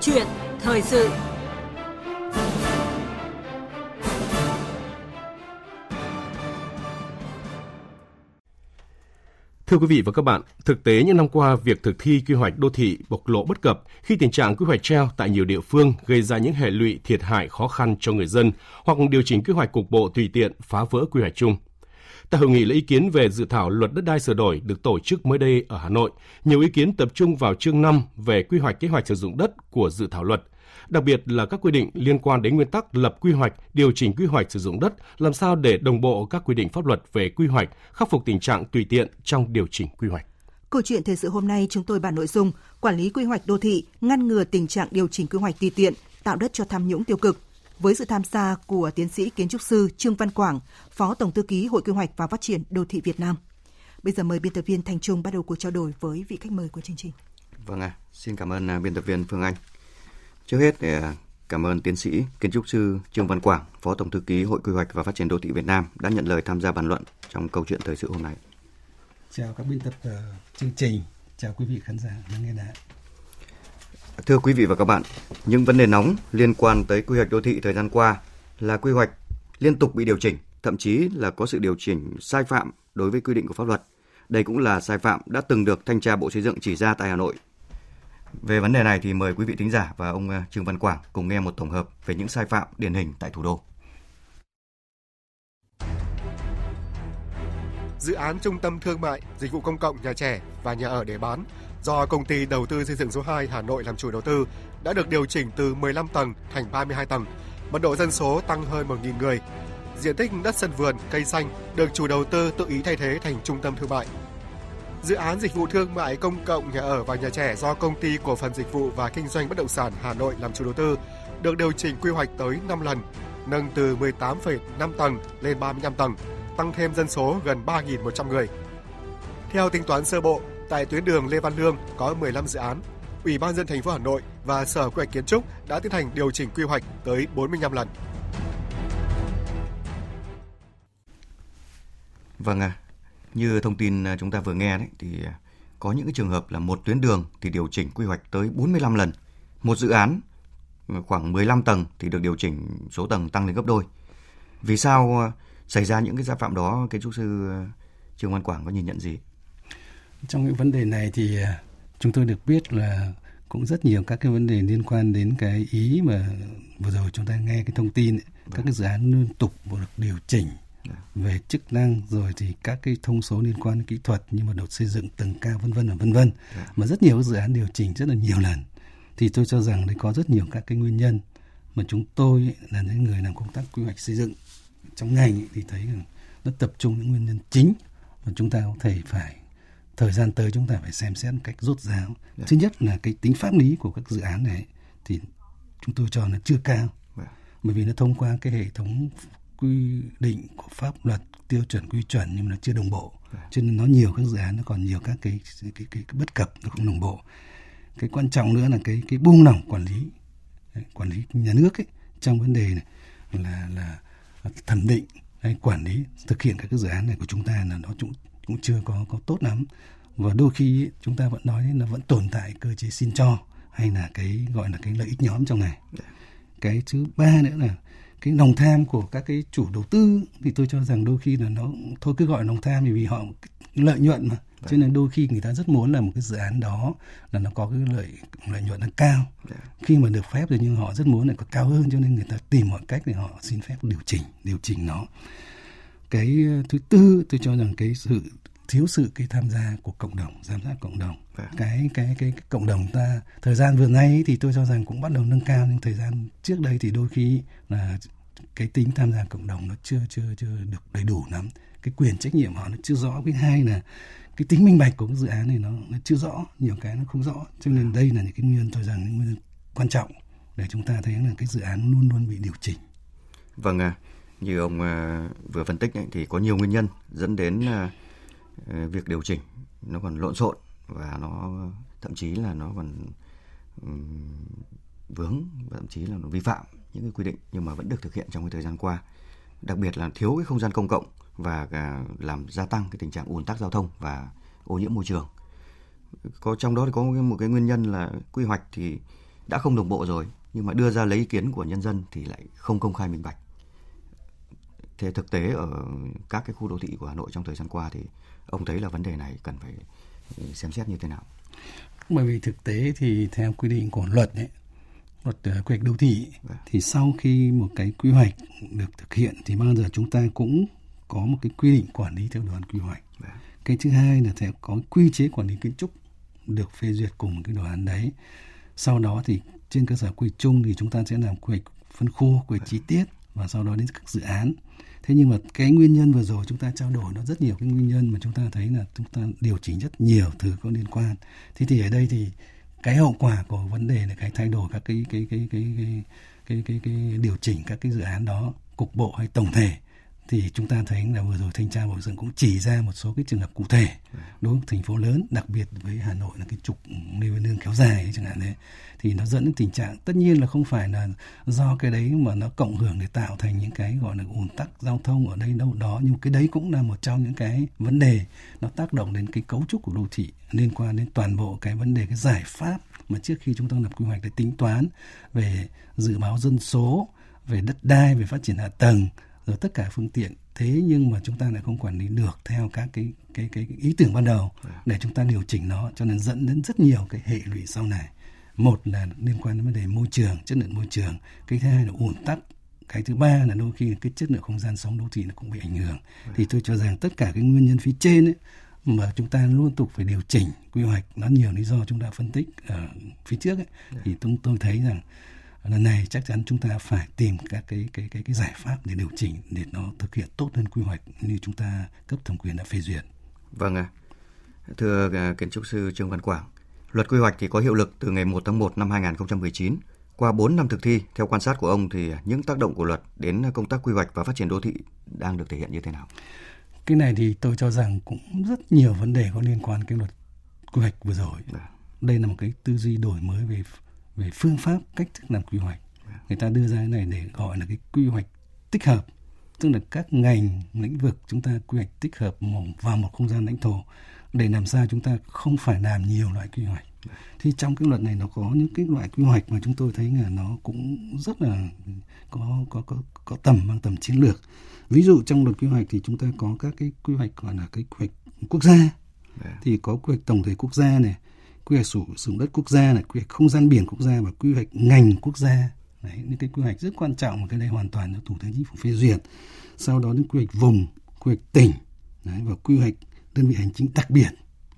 chuyện thời sự Thưa quý vị và các bạn, thực tế những năm qua, việc thực thi quy hoạch đô thị bộc lộ bất cập khi tình trạng quy hoạch treo tại nhiều địa phương gây ra những hệ lụy thiệt hại khó khăn cho người dân hoặc điều chỉnh quy hoạch cục bộ tùy tiện phá vỡ quy hoạch chung. Tại hội nghị lấy ý kiến về dự thảo luật đất đai sửa đổi được tổ chức mới đây ở Hà Nội, nhiều ý kiến tập trung vào chương 5 về quy hoạch kế hoạch sử dụng đất của dự thảo luật – đặc biệt là các quy định liên quan đến nguyên tắc lập quy hoạch, điều chỉnh quy hoạch sử dụng đất, làm sao để đồng bộ các quy định pháp luật về quy hoạch, khắc phục tình trạng tùy tiện trong điều chỉnh quy hoạch. Câu chuyện thời sự hôm nay chúng tôi bàn nội dung quản lý quy hoạch đô thị, ngăn ngừa tình trạng điều chỉnh quy hoạch tùy tiện, tạo đất cho tham nhũng tiêu cực. Với sự tham gia của tiến sĩ kiến trúc sư Trương Văn Quảng, Phó Tổng thư ký Hội Quy hoạch và Phát triển Đô thị Việt Nam. Bây giờ mời biên tập viên Thành Trung bắt đầu cuộc trao đổi với vị khách mời của chương trình. Vâng ạ, à, xin cảm ơn à, biên tập viên Phương Anh. Trước hết để à, cảm ơn tiến sĩ kiến trúc sư Trương Văn Quảng, Phó Tổng thư ký Hội Quy hoạch và Phát triển đô thị Việt Nam đã nhận lời tham gia bàn luận trong câu chuyện thời sự hôm nay. Chào các biên tập uh, chương trình, chào quý vị khán giả đang nghe đài. Thưa quý vị và các bạn, những vấn đề nóng liên quan tới quy hoạch đô thị thời gian qua là quy hoạch liên tục bị điều chỉnh, thậm chí là có sự điều chỉnh sai phạm đối với quy định của pháp luật. Đây cũng là sai phạm đã từng được thanh tra Bộ Xây dựng chỉ ra tại Hà Nội về vấn đề này thì mời quý vị thính giả và ông ờ, Trương Văn Quảng cùng nghe một tổng hợp về những sai phạm điển hình tại thủ đô. Dự án trung tâm thương mại, dịch vụ công cộng nhà trẻ và nhà ở để bán do công ty đầu tư xây dựng số 2 Hà Nội làm chủ đầu tư đã được điều chỉnh từ 15 tầng thành 32 tầng, mật độ dân số tăng hơn 1.000 người. Diện tích đất sân vườn, cây xanh được chủ đầu tư tự ý thay thế thành trung tâm thương mại Dự án dịch vụ thương mại công cộng nhà ở và nhà trẻ do công ty cổ phần dịch vụ và kinh doanh bất động sản Hà Nội làm chủ đầu tư được điều chỉnh quy hoạch tới 5 lần, nâng từ 18,5 tầng lên 35 tầng, tăng thêm dân số gần 3.100 người. Theo tính toán sơ bộ, tại tuyến đường Lê Văn Lương có 15 dự án. Ủy ban dân thành phố Hà Nội và Sở Quy hoạch Kiến trúc đã tiến hành điều chỉnh quy hoạch tới 45 lần. Vâng à, như thông tin à, chúng ta vừa nghe đấy thì à, có những cái trường hợp là một tuyến đường thì điều chỉnh quy hoạch tới 45 lần. Một dự án à, khoảng 15 tầng thì được điều chỉnh số tầng tăng lên gấp đôi. Vì sao xảy ra những cái sai phạm đó kiến trúc sư Trương Văn Quảng có nhìn nhận gì? Trong cái vấn đề này thì chúng tôi được biết là cũng rất nhiều các cái vấn đề liên quan đến cái ý mà vừa rồi chúng ta nghe cái thông tin ấy, các cái vâng. dự án liên tục được điều chỉnh về chức năng rồi thì các cái thông số liên quan đến kỹ thuật như mà đột xây dựng tầng cao vân vân và vân vân dạ. mà rất nhiều dự án điều chỉnh rất là nhiều lần thì tôi cho rằng đấy có rất nhiều các cái nguyên nhân mà chúng tôi là những người làm công tác quy hoạch xây dựng trong ngành thì thấy rằng nó tập trung những nguyên nhân chính mà chúng ta có thể phải thời gian tới chúng ta phải xem xét một cách rút ráo. Yeah. Dạ. Thứ nhất là cái tính pháp lý của các dự án này thì chúng tôi cho nó chưa cao. Yeah. Dạ. Bởi vì nó thông qua cái hệ thống quy định của pháp luật tiêu chuẩn quy chuẩn nhưng mà nó chưa đồng bộ cho nên nó nhiều các dự án nó còn nhiều các cái cái, cái, cái bất cập nó không đồng bộ cái quan trọng nữa là cái cái buông lỏng quản lý quản lý nhà nước ấy, trong vấn đề này là là thẩm định hay quản lý thực hiện các cái dự án này của chúng ta là nó cũng cũng chưa có có tốt lắm. Và đôi khi chúng ta vẫn nói nó vẫn tồn tại cơ chế xin cho hay là cái gọi là cái lợi ích nhóm trong này. Dạ. cái thứ ba nữa là cái lòng tham của các cái chủ đầu tư thì tôi cho rằng đôi khi là nó thôi cứ gọi lòng tham vì họ lợi nhuận mà. Cho nên đôi khi người ta rất muốn là một cái dự án đó là nó có cái lợi lợi nhuận nó cao. Dạ. khi mà được phép rồi nhưng họ rất muốn là có cao hơn cho nên người ta tìm mọi cách để họ xin phép điều chỉnh điều chỉnh nó cái ờ, thứ tư tôi cho rằng cái sự thiếu sự cái tham gia của cộng đồng giám sát cộng đồng. Cái, cái cái cái cộng đồng ta thời gian vừa nay thì tôi cho rằng cũng bắt đầu nâng cao nhưng thời gian trước đây thì đôi khi là cái tính tham gia cộng đồng nó chưa chưa chưa được đầy đủ lắm. Cái quyền trách nhiệm họ nó chưa rõ. Cái hai là cái tính minh bạch của cái dự án này nó, nó chưa rõ nhiều cái nó không rõ. Cho nên đây là những cái nguyên tôi rằng những nguyên quan trọng để chúng ta thấy là cái dự án luôn luôn bị điều chỉnh. Vâng à như ông à, vừa phân tích ấy, thì có nhiều nguyên nhân dẫn đến à, à, việc điều chỉnh nó còn lộn xộn và nó thậm chí là nó còn vướng và thậm chí là nó vi phạm những cái quy định nhưng mà vẫn được thực hiện trong cái thời gian qua. Đặc biệt là thiếu cái không gian công cộng và làm gia tăng cái tình trạng ùn tắc giao thông và ô nhiễm môi trường. Có trong đó thì có một cái nguyên nhân là quy hoạch thì đã không đồng bộ rồi nhưng mà đưa ra lấy ý kiến của nhân dân thì lại không công khai minh bạch thế thực tế ở các cái khu đô thị của Hà Nội trong thời gian qua thì ông thấy là vấn đề này cần phải xem xét như thế nào? Bởi vì thực tế thì theo quy định của luật ấy, luật uh, quy hoạch đô thị Vâng. thì sau khi một cái quy hoạch được thực hiện thì bao giờ chúng ta cũng có một cái quy định quản lý theo đoàn quy hoạch. Vâng. cái thứ hai là sẽ có quy chế quản lý kiến trúc được phê duyệt cùng cái đồ án đấy. Sau đó thì trên cơ sở quy chung thì chúng ta sẽ làm quy hoạch phân khu quy hoạch chi tiết và sau đó đến các dự án thế nhưng mà cái nguyên nhân vừa rồi chúng ta trao đổi nó rất nhiều cái nguyên nhân mà chúng ta thấy là chúng ta điều chỉnh rất nhiều thứ có liên quan. Thế thì ở đây thì cái hậu quả của vấn đề là cái thay đổi các cái cái cái cái cái cái cái, cái điều chỉnh các cái dự án đó cục bộ hay tổng thể thì chúng ta thấy là vừa rồi thanh tra bộ dựng cũng chỉ ra một số cái trường hợp cụ thể đối với thành phố lớn đặc biệt với Hà Nội là cái trục Lê Văn Lương kéo dài ấy, chẳng hạn đấy. Thì nó dẫn đến tình trạng tất nhiên là không phải là do cái đấy mà nó cộng hưởng để tạo thành những cái gọi là ùn tắc giao thông ở đây đâu đó nhưng cái đấy cũng là một trong những cái vấn đề nó tác động đến cái cấu trúc của đô thị liên quan đến toàn bộ cái vấn đề cái giải pháp mà trước khi chúng ta lập quy hoạch để tính toán về dự báo dân số về đất đai về phát triển hạ tầng rồi tất cả phương tiện. Thế nhưng mà chúng ta lại không quản lý được theo các cái cái cái, cái ý tưởng ban đầu để chúng ta điều chỉnh nó cho nên dẫn đến rất nhiều cái hệ lụy sau này. Một là liên quan đến vấn đề môi trường chất lượng môi trường. Cái thứ hai là ủn tắc. Cái thứ ba là đôi khi cái chất lượng không gian sống đô thị nó cũng bị ảnh hưởng. Thì tôi cho rằng tất cả cái nguyên nhân phía trên ấy, mà chúng ta luôn tục phải điều chỉnh quy hoạch nó nhiều lý do chúng ta phân tích ở phía trước ấy, thì tôi tôi thấy rằng lần này chắc chắn chúng ta phải tìm các cái cái cái cái giải pháp để điều chỉnh để nó thực hiện tốt hơn quy hoạch như chúng ta cấp thẩm quyền đã phê duyệt. Vâng ạ. Thưa à, kiến trúc sư Trương Văn Quảng, luật quy hoạch thì có hiệu lực từ ngày 1 tháng 1 năm 2019. Qua 4 năm thực thi, theo quan sát của ông thì những tác động của luật đến công tác quy hoạch và phát triển đô thị đang được thể hiện như thế nào? Cái này thì tôi cho rằng cũng rất nhiều vấn đề có liên quan cái luật quy hoạch vừa rồi. Vâng. Đây là một cái tư duy đổi mới về về phương pháp cách thức làm quy hoạch. Người ta đưa ra cái này để gọi là cái quy hoạch tích hợp. Tức là các ngành lĩnh vực chúng ta quy hoạch tích hợp vào một không gian lãnh thổ để làm sao chúng ta không phải làm nhiều loại quy hoạch. Thì trong cái luật này nó có những cái loại quy hoạch mà chúng tôi thấy là nó cũng rất là có có có có tầm mang tầm chiến lược. Ví dụ trong luật quy hoạch thì chúng ta có các cái quy hoạch gọi là cái quy hoạch quốc gia. Thì có quy hoạch tổng thể quốc gia này quy hoạch sử dụng đất quốc gia này quy hoạch không gian biển quốc gia và quy hoạch ngành quốc gia Đấy, những cái quy hoạch rất quan trọng mà cái đây hoàn toàn do thủ tướng chính phủ phê duyệt sau đó đến quy hoạch vùng quy hoạch tỉnh đấy, và quy hoạch đơn vị hành chính đặc biệt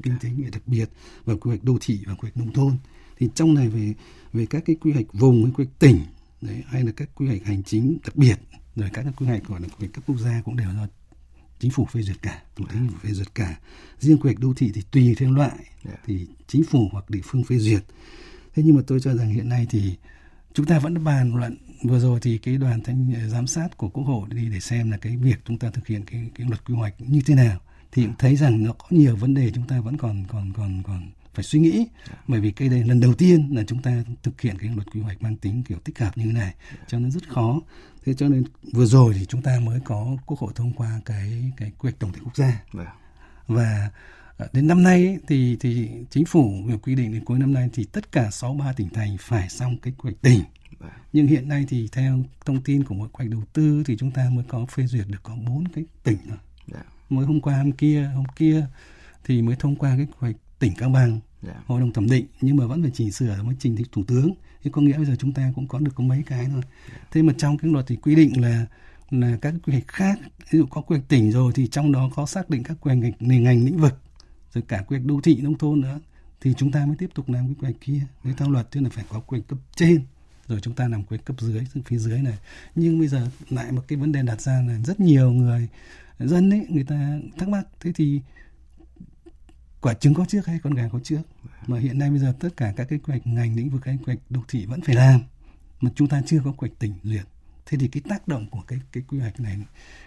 kinh tế nghệ đặc biệt và quy hoạch đô thị và quy hoạch nông thôn thì trong này về về các cái quy hoạch vùng hay quy hoạch tỉnh đấy, hay là các quy hoạch hành chính đặc biệt rồi các cái quy hoạch gọi là quy hoạch cấp quốc gia cũng đều do chính phủ phê duyệt cả thủ tướng phê duyệt cả. Riêng quy hoạch đô thị thì tùy theo loại Dạ. thì chính phủ hoặc địa phương phê duyệt. Thế nhưng mà tôi cho rằng hiện nay thì chúng ta vẫn bàn luận. Vừa rồi thì cái đoàn thanh giám sát của quốc hội đi để xem là cái việc chúng ta thực hiện cái cái luật quy hoạch như thế nào. Thì cũng thấy rằng nó có nhiều vấn đề chúng ta vẫn còn còn còn còn phải suy nghĩ bởi vì cái đây lần đầu tiên là chúng ta thực hiện cái luật quy hoạch mang tính kiểu tích hợp như thế này cho nên rất khó thế cho nên vừa rồi thì chúng ta mới có quốc hội thông qua cái cái quy hoạch tổng thể quốc gia Vâng. và ờ, đến năm nay ấy, thì thì chính phủ vừa quy định đến cuối năm nay thì tất cả 63 tỉnh thành phải xong cái quy hoạch tỉnh Vâng. nhưng hiện nay thì theo thông tin của một quy hoạch đầu tư thì chúng ta mới có phê duyệt được có bốn cái tỉnh thôi Dạ. mới hôm qua hôm kia hôm kia thì mới thông qua cái quy hoạch tỉnh Cao Bằng Dạ. hội đồng thẩm định nhưng mà vẫn phải chỉnh sửa mới trình thì thủ tướng. Thì có nghĩa bây giờ chúng ta cũng có được có mấy cái thôi. Thế mà trong cái luật thì quy định là là các quy hoạch khác ví dụ có quy hoạch tỉnh rồi thì trong đó có xác định các quy hoạch ngành, ngành lĩnh vực rồi cả quy hoạch đô thị nông thôn nữa thì chúng ta mới tiếp tục làm cái quy hoạch kia. Nếu theo luật thì là phải có quy hoạch cấp trên rồi chúng ta làm quy hoạch cấp dưới phía dưới này. Nhưng bây giờ lại một cái vấn đề đặt ra là rất nhiều người dân ấy người ta thắc mắc. Thế thì quả trứng có trước hay con gà có trước? Mà hiện nay bây giờ tất cả các cái quy hoạch ngành lĩnh vực hay quy hoạch đô thị vẫn phải làm. Mà chúng ta chưa có quy hoạch tỉnh duyệt thế thì cái tác động của cái cái quy hoạch này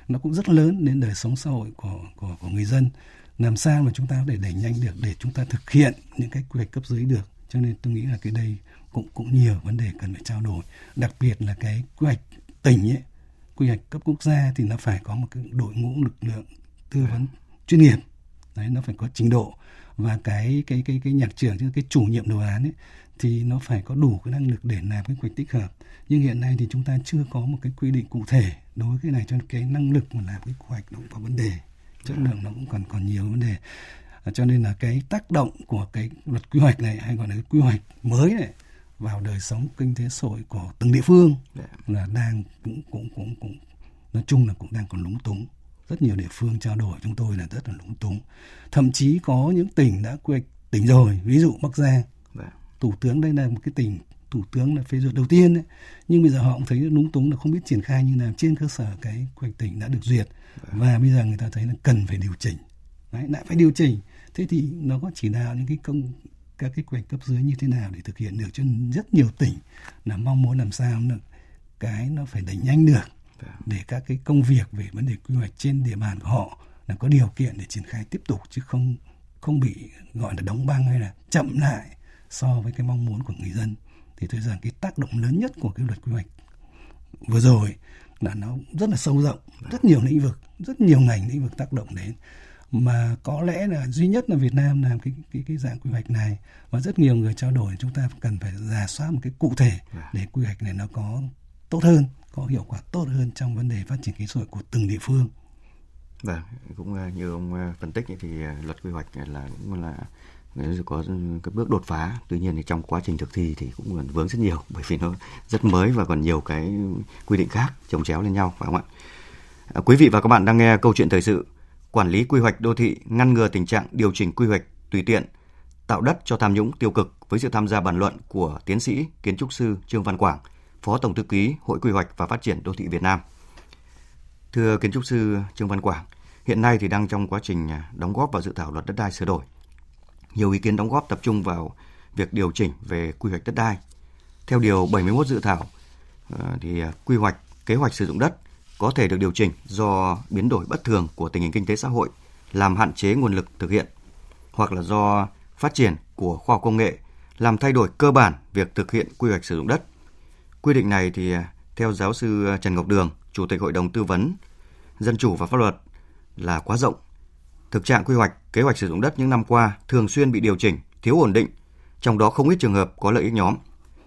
nó cũng rất lớn đến đời sống xã hội của của của người dân. Làm sao mà chúng ta có thể đẩy nhanh được, để chúng ta thực hiện những cái quy hoạch cấp dưới được? Cho nên tôi nghĩ là cái đây cũng cũng nhiều vấn đề cần phải trao đổi. Đặc biệt là cái quy hoạch tỉnh ấy, quy hoạch cấp quốc gia thì nó phải có một cái đội ngũ lực lượng tư vấn chuyên nghiệp đấy nó phải có trình độ và cái cái cái cái nhạc trưởng chứ cái chủ nhiệm đồ án ấy thì nó phải có đủ cái năng lực để làm cái quy hoạch tích hợp. Nhưng hiện nay thì chúng ta chưa có một cái quy định cụ thể đối với cái này cho cái năng lực mà làm cái quy hoạch nó cũng có vấn đề chất lượng nó cũng còn còn nhiều vấn đề. À, cho nên là cái tác động của cái luật quy hoạch này hay gọi là cái quy hoạch mới này vào đời sống kinh tế xã hội của từng địa phương dạ. là đang cũng cũng cũng cũng nói chung là cũng đang còn lúng túng rất nhiều địa phương trao đổi chúng tôi là rất là lúng túng. Thậm chí có những tỉnh đã quy hoạch tỉnh rồi ví dụ bắc giang. Dạ. thủ tướng đây là một cái tỉnh thủ tướng là phê duyệt đầu tiên đấy. Nhưng bây giờ họ cũng thấy lúng túng là không biết triển khai như nào trên cơ sở cái quy hoạch tỉnh đã được duyệt. Dạ. và bây giờ người ta thấy là cần phải điều chỉnh. Đấy lại phải điều chỉnh. Thế thì nó có chỉ đạo những cái công các cái quy hoạch cấp dưới như thế nào để thực hiện được? Cho rất nhiều tỉnh là mong muốn làm sao được cái nó phải đẩy nhanh được để các cái công việc về vấn đề quy hoạch trên địa bàn của họ là có điều kiện để triển khai tiếp tục chứ không không bị gọi là đóng băng hay là chậm lại so với cái mong muốn của người dân thì tôi rằng cái tác động lớn nhất của cái luật quy hoạch vừa rồi là nó rất là sâu rộng rất nhiều lĩnh vực rất nhiều ngành lĩnh vực tác động đến. Mà có lẽ là duy nhất là Việt Nam làm cái cái cái dạng quy hoạch này và rất nhiều người trao đổi chúng ta cần phải giả soát một cái cụ thể để quy hoạch này nó có tốt hơn có hiệu quả tốt hơn trong vấn đề phát triển kinh tế của từng địa phương. Vâng, cũng à, như ông à, phân tích thì à, luật quy hoạch là cũng là có cái bước đột phá tuy nhiên thì trong quá trình thực thi thì cũng còn vướng rất nhiều bởi vì nó rất mới và còn nhiều cái quy định khác chồng chéo lên nhau phải không ạ à, quý vị và các bạn đang nghe câu chuyện thời sự quản lý quy hoạch đô thị ngăn ngừa tình trạng điều chỉnh quy hoạch tùy tiện tạo đất cho tham nhũng tiêu cực với sự tham gia bàn luận của tiến sĩ kiến trúc sư Trương Văn Quảng Phó Tổng thư ký Hội Quy hoạch và Phát triển Đô thị Việt Nam. Thưa kiến trúc sư Trương Văn Quảng, hiện nay thì đang trong quá trình à, đóng góp vào dự thảo luật đất đai sửa đổi. Nhiều ý kiến đóng góp tập trung vào việc điều chỉnh về quy hoạch đất đai. Theo điều 71 dự thảo ờ, thì à, quy hoạch kế hoạch sử dụng đất có thể được điều chỉnh do biến đổi bất thường của tình hình kinh tế xã hội làm hạn chế nguồn lực thực hiện hoặc là do phát triển của khoa học công nghệ làm thay đổi cơ bản việc thực hiện quy hoạch sử dụng đất Quy định này thì à, theo giáo sư à, Trần Ngọc Đường, Chủ tịch Hội đồng Tư vấn Dân chủ và Pháp luật là quá rộng. Thực trạng quy hoạch, kế hoạch sử dụng đất những năm qua thường xuyên bị điều chỉnh, thiếu ổn định, trong đó không ít trường hợp có lợi ích nhóm.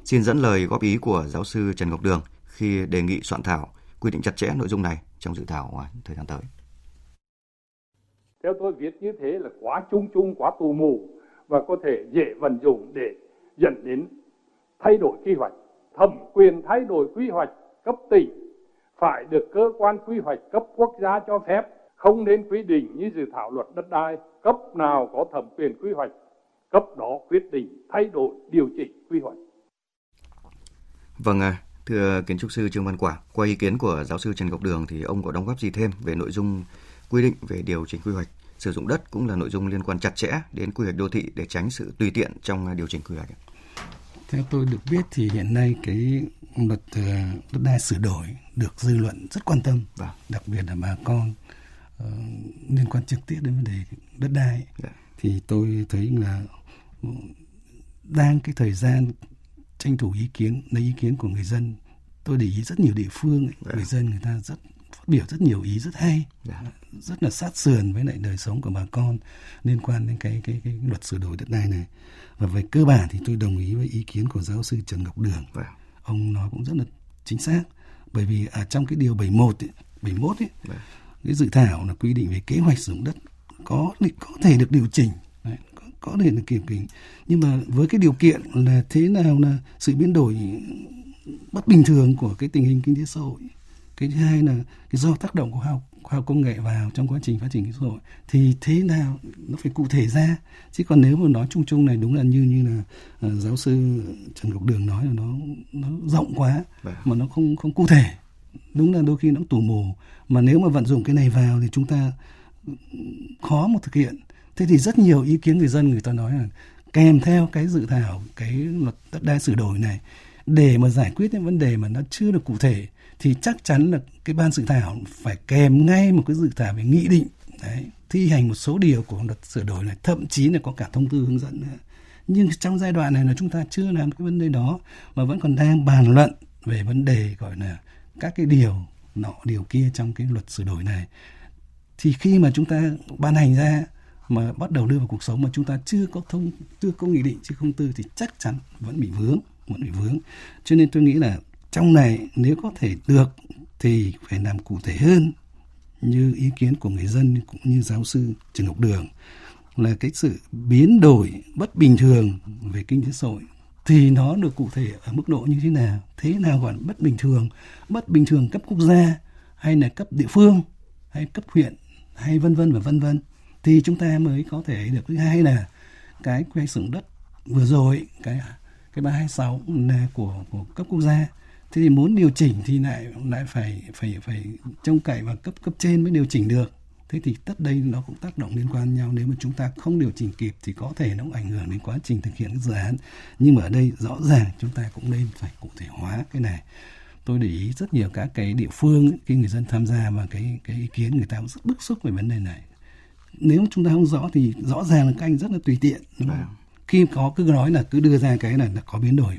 Xin dẫn lời góp ý của giáo sư Trần Ngọc Đường khi đề nghị soạn thảo quy định chặt chẽ nội dung này trong dự thảo à, thời gian tới. Theo tôi viết như thế là quá chung chung, quá tù mù và có thể dễ vận dụng để dẫn đến thay đổi quy hoạch thẩm quyền thay đổi quy hoạch cấp tỉnh phải được cơ quan quy hoạch cấp quốc gia cho phép không nên quy định như dự thảo luật đất đai cấp nào có thẩm quyền quy hoạch cấp đó quyết định thay đổi điều chỉnh quy hoạch. Vâng à, thưa kiến trúc sư trương văn quảng qua ý kiến của giáo sư trần ngọc đường thì ông có đóng góp gì thêm về nội dung quy định về điều chỉnh quy hoạch sử dụng đất cũng là nội dung liên quan chặt chẽ đến quy hoạch đô thị để tránh sự tùy tiện trong điều chỉnh quy hoạch theo tôi được biết thì hiện nay cái luật uh, đất đai sửa đổi được dư luận rất quan tâm vâng. đặc biệt là bà con uh, liên quan trực tiếp đến vấn đề đất đai. Dạ. thì tôi thấy là đang cái thời gian tranh thủ ý kiến lấy ý kiến của người dân tôi để ý rất nhiều địa phương. Dạ. người dân người ta rất phát biểu rất nhiều ý rất hay. Dạ. Rất là sát sườn với lại đời sống của bà con liên quan đến cái cái cái luật sửa đổi đất đai này và về cơ bản thì tôi đồng ý với ý kiến của giáo sư Trần Ngọc Đường. Vâng. Ông nói cũng rất là chính xác. Bởi vì ở trong cái điều 71 ấy, 71 ấy, vâng. cái dự thảo là quy định về kế hoạch sử dụng đất có có thể được điều chỉnh Đấy, có, có thể được kiểm chỉnh nhưng mà với cái điều kiện là thế nào là sự biến đổi bất bình thường của cái tình hình kinh tế xã hội cái thứ hai là cái do tác động của học khoa học công nghệ vào trong quá trình phát triển kinh tế xã hội thì thế nào nó phải cụ thể ra? Chứ còn nếu mà nói chung chung này đúng là như như là uh, giáo sư Trần Ngọc Đường nói là nó nó rộng quá vâng. mà nó không không cụ thể. Đúng là đôi khi nó tù mù. Mà nếu mà vận dụng cái này vào thì chúng ta khó mà thực hiện. Thế thì rất nhiều ý kiến người dân người ta nói là kèm theo cái dự thảo cái luật đất đai sửa đổi này để mà giải quyết những vấn đề mà nó chưa được cụ thể thì chắc chắn là cái ban dự thảo phải kèm ngay một cái dự thảo về nghị định đấy, thi hành một số điều của luật sửa đổi này thậm chí là có cả thông tư hướng dẫn nữa. Nhưng trong giai đoạn này là chúng ta chưa làm cái vấn đề đó mà vẫn còn đang bàn luận về vấn đề gọi là các cái điều nọ điều kia trong cái luật sửa đổi này. Thì khi mà chúng ta ban hành ra mà bắt đầu đưa vào cuộc sống mà chúng ta chưa có thông chưa có nghị định chưa không tư thì chắc chắn vẫn bị vướng vẫn bị vướng. Cho nên tôi nghĩ là trong này, nếu có thể được thì phải làm cụ thể hơn như ý kiến của người dân cũng như giáo sư Trần Ngọc Đường. Là cái sự biến đổi bất bình thường về kinh tế xã hội thì nó được cụ thể ở mức độ như thế nào? Thế nào gọi là bất bình thường? Bất bình thường cấp quốc gia hay là cấp địa phương hay cấp huyện hay vân vân và vân vân? Thì chúng ta mới có thể được. Thứ hai là cái quy hoạch sử dụng đất vừa rồi, cái cái ba hai sáu là của của cấp quốc gia thế thì muốn điều chỉnh thì lại lại phải phải phải trông cậy vào cấp cấp trên mới điều chỉnh được. Thế thì tất đây nó cũng tác động liên quan nhau. Nếu mà chúng ta không điều chỉnh kịp thì có thể nó cũng ảnh hưởng đến quá trình thực hiện cái dự án. Nhưng mà ở đây rõ ràng chúng ta cũng nên phải cụ thể hóa cái này. Tôi để ý rất nhiều các cái địa phương khi người dân tham gia và cái cái ý kiến người ta cũng rất bức xúc về vấn đề này. Nếu chúng ta không rõ thì rõ ràng là các anh rất là tùy tiện đúng không? Vâng. khi có cứ nói là cứ đưa ra cái là có biến đổi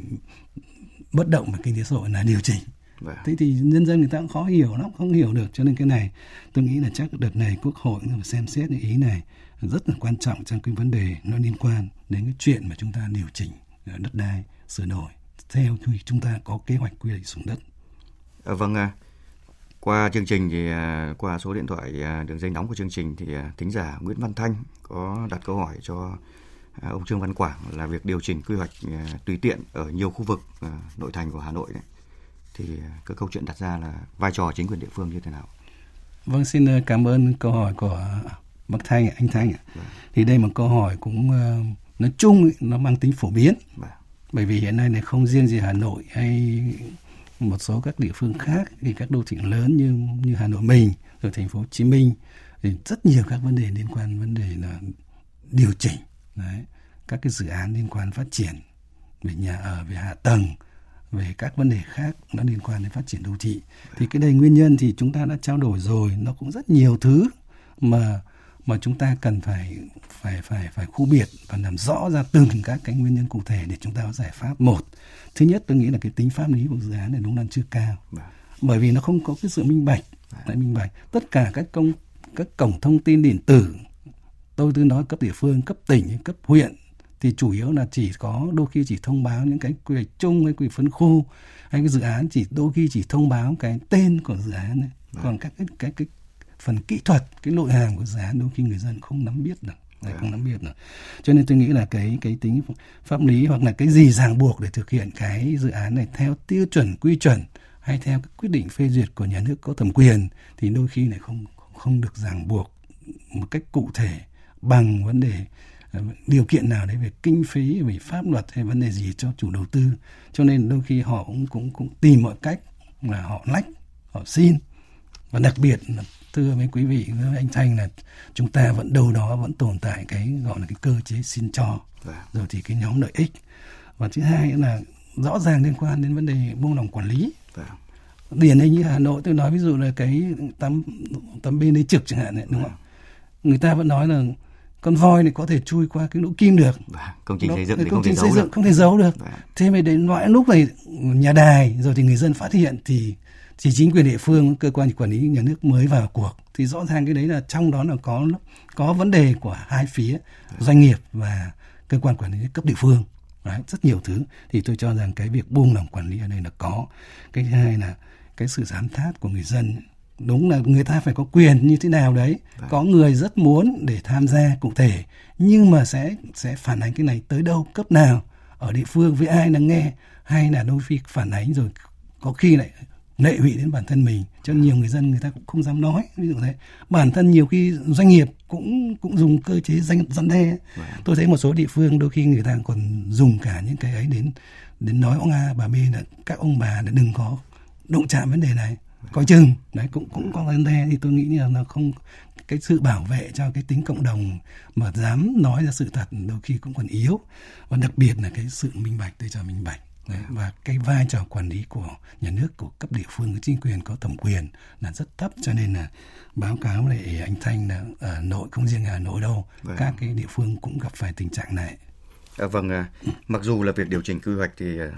bất động về kinh tế xã hội là điều chỉnh Vâng. Thế thì nhân dân người ta cũng khó hiểu lắm, không hiểu được. Cho nên cái này tôi nghĩ là chắc đợt này Quốc hội phải xem xét cái ý này rất là quan trọng trong cái vấn đề nó liên quan đến cái chuyện mà chúng ta điều chỉnh đất đai sửa đổi theo khi chúng ta có kế hoạch quy hoạch sử đất. À, vâng, à, qua chương trình thì à, qua số điện thoại à, đường dây nóng của chương trình thì à, thính giả Nguyễn Văn Thanh có đặt câu hỏi cho ông Trương Văn Quảng là việc điều chỉnh quy hoạch à, tùy tiện ở nhiều khu vực à, nội thành của Hà Nội đấy thì cái câu chuyện đặt ra là vai trò chính quyền địa phương như thế nào? Vâng, xin cảm ơn câu hỏi của bác Thanh, anh Thanh ạ. Vâng. Thì đây một câu hỏi cũng nói chung nó mang tính phổ biến. Vâng. Bởi vì hiện nay này không riêng gì Hà Nội hay một số các địa phương khác thì các đô thị lớn như như Hà Nội mình rồi thành phố Hồ Chí Minh thì rất nhiều các vấn đề liên quan vấn đề là điều chỉnh đấy các cái dự án liên quan phát triển về nhà ở về hạ tầng về các vấn đề khác nó liên quan đến phát triển đô thị. Thì cái đây nguyên nhân thì chúng ta đã trao đổi rồi nó cũng rất nhiều thứ mà mà chúng ta cần phải phải phải phải khu biệt và làm rõ ra từng các cái nguyên nhân cụ thể để chúng ta có giải pháp. Một thứ nhất tôi nghĩ là cái tính pháp lý của dự án này đúng là chưa cao. Vâng. bởi vì nó không có cái sự minh bạch. Lại vâng. minh bạch. Tất cả các công các cổng thông tin điện tử tôi tôi nói cấp địa phương cấp tỉnh cấp huyện thì chủ yếu là chỉ có đôi khi chỉ thông báo những cái quy hoạch chung hay quy hoạch phân khu hay cái dự án chỉ đôi khi chỉ thông báo cái tên của dự án này. Vâng. còn các cái, cái cái phần kỹ thuật cái nội hàm của dự án đôi khi người dân không nắm biết được Đấy, không nắm biết được cho nên tôi nghĩ là cái cái tính pháp lý hoặc là cái gì ràng buộc để thực hiện cái dự án này theo tiêu chuẩn quy chuẩn hay theo các quyết định phê duyệt của nhà nước có thẩm quyền thì đôi khi này không không được ràng buộc một cách cụ thể bằng vấn đề điều kiện nào đấy về kinh phí về pháp luật hay vấn đề gì cho chủ đầu tư cho nên đôi khi họ cũng cũng cũng tìm mọi cách là họ lách họ xin và đặc biệt là thưa với quý vị với anh Thanh là chúng ta vẫn đâu đó vẫn tồn tại cái gọi là cái cơ chế xin cho vâng. rồi thì cái nhóm lợi ích và thứ hai là rõ ràng liên quan đến vấn đề buông lỏng quản lý vâng. điển hình như Hà Nội tôi nói ví dụ là cái tấm tấm bên đấy trực chẳng hạn này đúng không vâng. người ta vẫn nói là con voi này có thể chui qua cái lỗ kim được. Công trình xây dựng thì công trình xây dựng được. không thể giấu được. Thế mà đến loại lúc này nhà đài rồi thì người dân phát hiện thì thì chính quyền địa phương cơ quan quản lý nhà nước mới vào cuộc. Thì rõ ràng cái đấy là trong đó là có có vấn đề của hai phía doanh nghiệp và cơ quan quản lý cấp địa phương. Đấy, rất nhiều thứ. Thì tôi cho rằng cái việc buông lỏng quản lý ở đây là có. Cái thứ hai là cái sự giám sát của người dân đúng là người ta phải có quyền như thế nào đấy. Vâng. có người rất muốn để tham gia cụ thể nhưng mà sẽ sẽ phản ánh cái này tới đâu cấp nào ở địa phương với ai đang nghe hay là đôi khi phản ánh rồi có khi lại lệ hụy đến bản thân mình. Cho nhiều người dân người ta cũng không dám nói. Ví dụ thế bản thân nhiều khi doanh nghiệp cũng cũng dùng cơ chế danh răn đe. Vâng. tôi thấy một số địa phương đôi khi người ta còn dùng cả những cái ấy đến đến nói ông a bà b là các ông bà là đừng có động chạm vấn đề này coi chừng. Đấy cũng cũng có vấn đề. Thì tôi nghĩ là nó không cái sự bảo vệ cho cái tính cộng đồng mà dám nói ra sự thật đôi khi cũng còn yếu. Và đặc biệt là cái sự minh bạch tôi cho minh bạch. Đấy, và cái vai trò quản lý của nhà nước của cấp địa phương của chính quyền có thẩm quyền là rất thấp. Cho nên là báo cáo lại anh Thanh là ở nội không riêng Hà Nội đâu vâng. các cái địa phương cũng gặp phải tình trạng này. À, vâng, à, mặc dù là việc điều chỉnh quy hoạch thì à,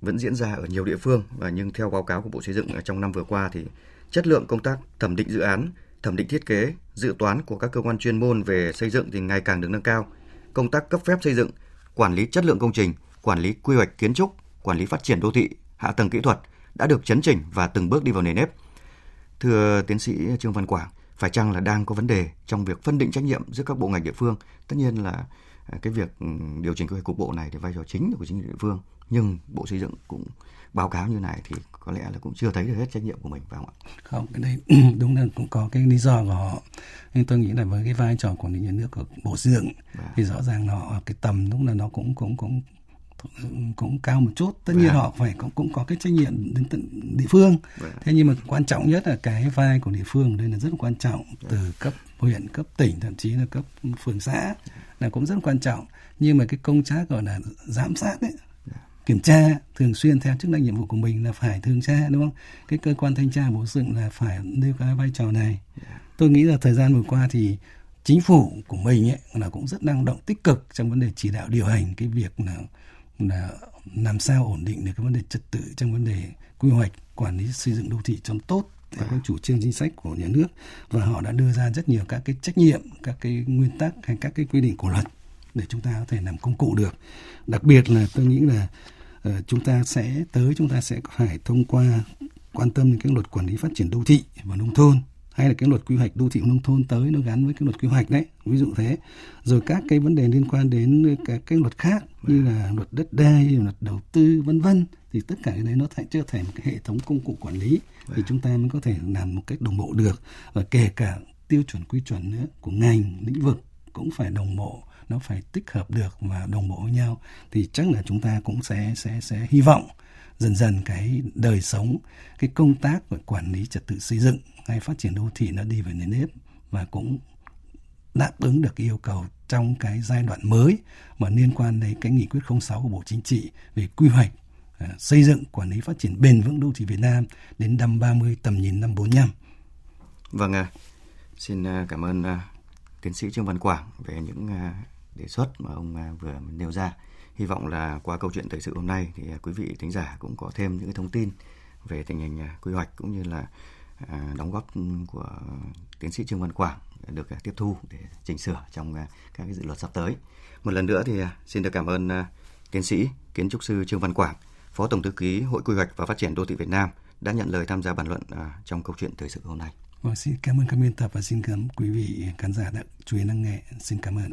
vẫn diễn ra ở nhiều địa phương và nhưng theo báo cáo của Bộ Xây dựng à, trong năm vừa qua thì chất lượng công tác thẩm định dự án thẩm định thiết kế, dự toán của các cơ quan chuyên môn về xây dựng thì ngày càng được nâng cao. Công tác cấp phép xây dựng, quản lý chất lượng công trình, quản lý quy hoạch kiến trúc, quản lý phát triển đô thị, hạ tầng kỹ thuật đã được chấn chỉnh và từng bước đi vào nền nếp. Thưa tiến sĩ Trương Văn Quảng, phải chăng là đang có vấn đề trong việc phân định trách nhiệm giữa các bộ ngành địa phương? Tất nhiên là cái việc ừ, điều chỉnh quy hoạch cục bộ này thì vai trò chính của chính địa phương, nhưng Bộ Xây dựng cũng báo cáo như này thì có lẽ là cũng chưa thấy được hết trách nhiệm của mình phải không ạ? Không, cái đây đúng là cũng có cái lý do của họ. Nhưng tôi nghĩ là với cái vai trò quản lý nhà nước của Bộ Xây dựng à. thì rõ ràng nó cái tầm đúng là nó cũng cũng cũng cũng cao một chút tất nhiên à. họ phải cũng cũng có cái trách nhiệm đến tận địa phương à. thế nhưng mà quan trọng nhất là cái vai của địa phương đây là rất quan trọng à. từ cấp huyện cấp tỉnh thậm chí là cấp phường xã là cũng rất quan trọng. Nhưng mà cái công tác gọi là giám sát ấy, kiểm tra thường xuyên theo chức năng nhiệm vụ của mình là phải thường tra, đúng không? Cái cơ quan thanh tra bổ dựng là phải nêu cái vai trò này. Tôi nghĩ là thời gian vừa qua thì chính phủ của mình ấy là cũng rất năng động tích cực trong vấn đề chỉ đạo điều hành cái việc là là làm sao ổn định được cái vấn đề trật tự trong vấn đề quy hoạch quản lý xây dựng đô thị trong tốt theo các chủ trương chính sách của nhà nước và họ đã đưa ra rất nhiều các cái trách nhiệm các cái nguyên tắc hay các cái quy định của luật để chúng ta có thể làm công cụ được. Đặc biệt là tôi nghĩ là uh, chúng ta sẽ tới chúng ta sẽ phải thông qua quan tâm đến cái luật quản lý phát triển đô thị và nông thôn hay là cái luật quy hoạch đô thị nông thôn tới nó gắn với cái luật quy hoạch đấy, ví dụ thế. Rồi các cái vấn đề liên quan đến các cái luật khác như là luật đất đai luật đầu tư, vân vân, thì tất cả cái đấy nó sẽ trở thành một cái hệ thống công cụ quản lý thì chúng ta mới có thể làm một cách đồng bộ được. Và kể cả tiêu chuẩn, quy chuẩn nữa, của ngành, lĩnh vực cũng phải đồng bộ, nó phải tích hợp được và đồng bộ với nhau. Thì chắc là chúng ta cũng sẽ sẽ sẽ hy vọng dần dần cái đời sống, cái công tác và quản lý trật tự xây dựng hay phát triển đô thị nó đi về nền nếp và cũng đáp ứng được yêu cầu trong cái giai đoạn mới mà liên quan đến cái nghị quyết 06 của Bộ Chính trị về quy hoạch à, xây dựng quản lý phát triển bền vững đô thị Việt Nam đến năm 30 tầm nhìn năm 45. Vâng, uh, xin à, cảm ơn uh, tiến sĩ Trương Văn Quảng về những uh, đề xuất mà ông uh, vừa nêu ra. Hy vọng là qua câu chuyện thời sự hôm nay thì quý vị thính giả cũng có thêm những thông tin về tình hình quy hoạch cũng như là À, đóng góp của tiến sĩ Trương Văn Quảng được à, tiếp thu để chỉnh sửa trong à, các cái dự luật sắp tới. Một lần nữa thì xin được cảm ơn tiến sĩ kiến trúc sư Trương Văn Quảng, Phó Tổng thư ký Hội Quy hoạch và Phát triển Đô thị Việt Nam đã nhận lời tham gia bàn luận trong câu chuyện thời sự hôm nay. Vâng, xin cảm ơn các biên tập và xin cảm ơn quý vị khán giả đã chú ý lắng nghe. Xin cảm ơn.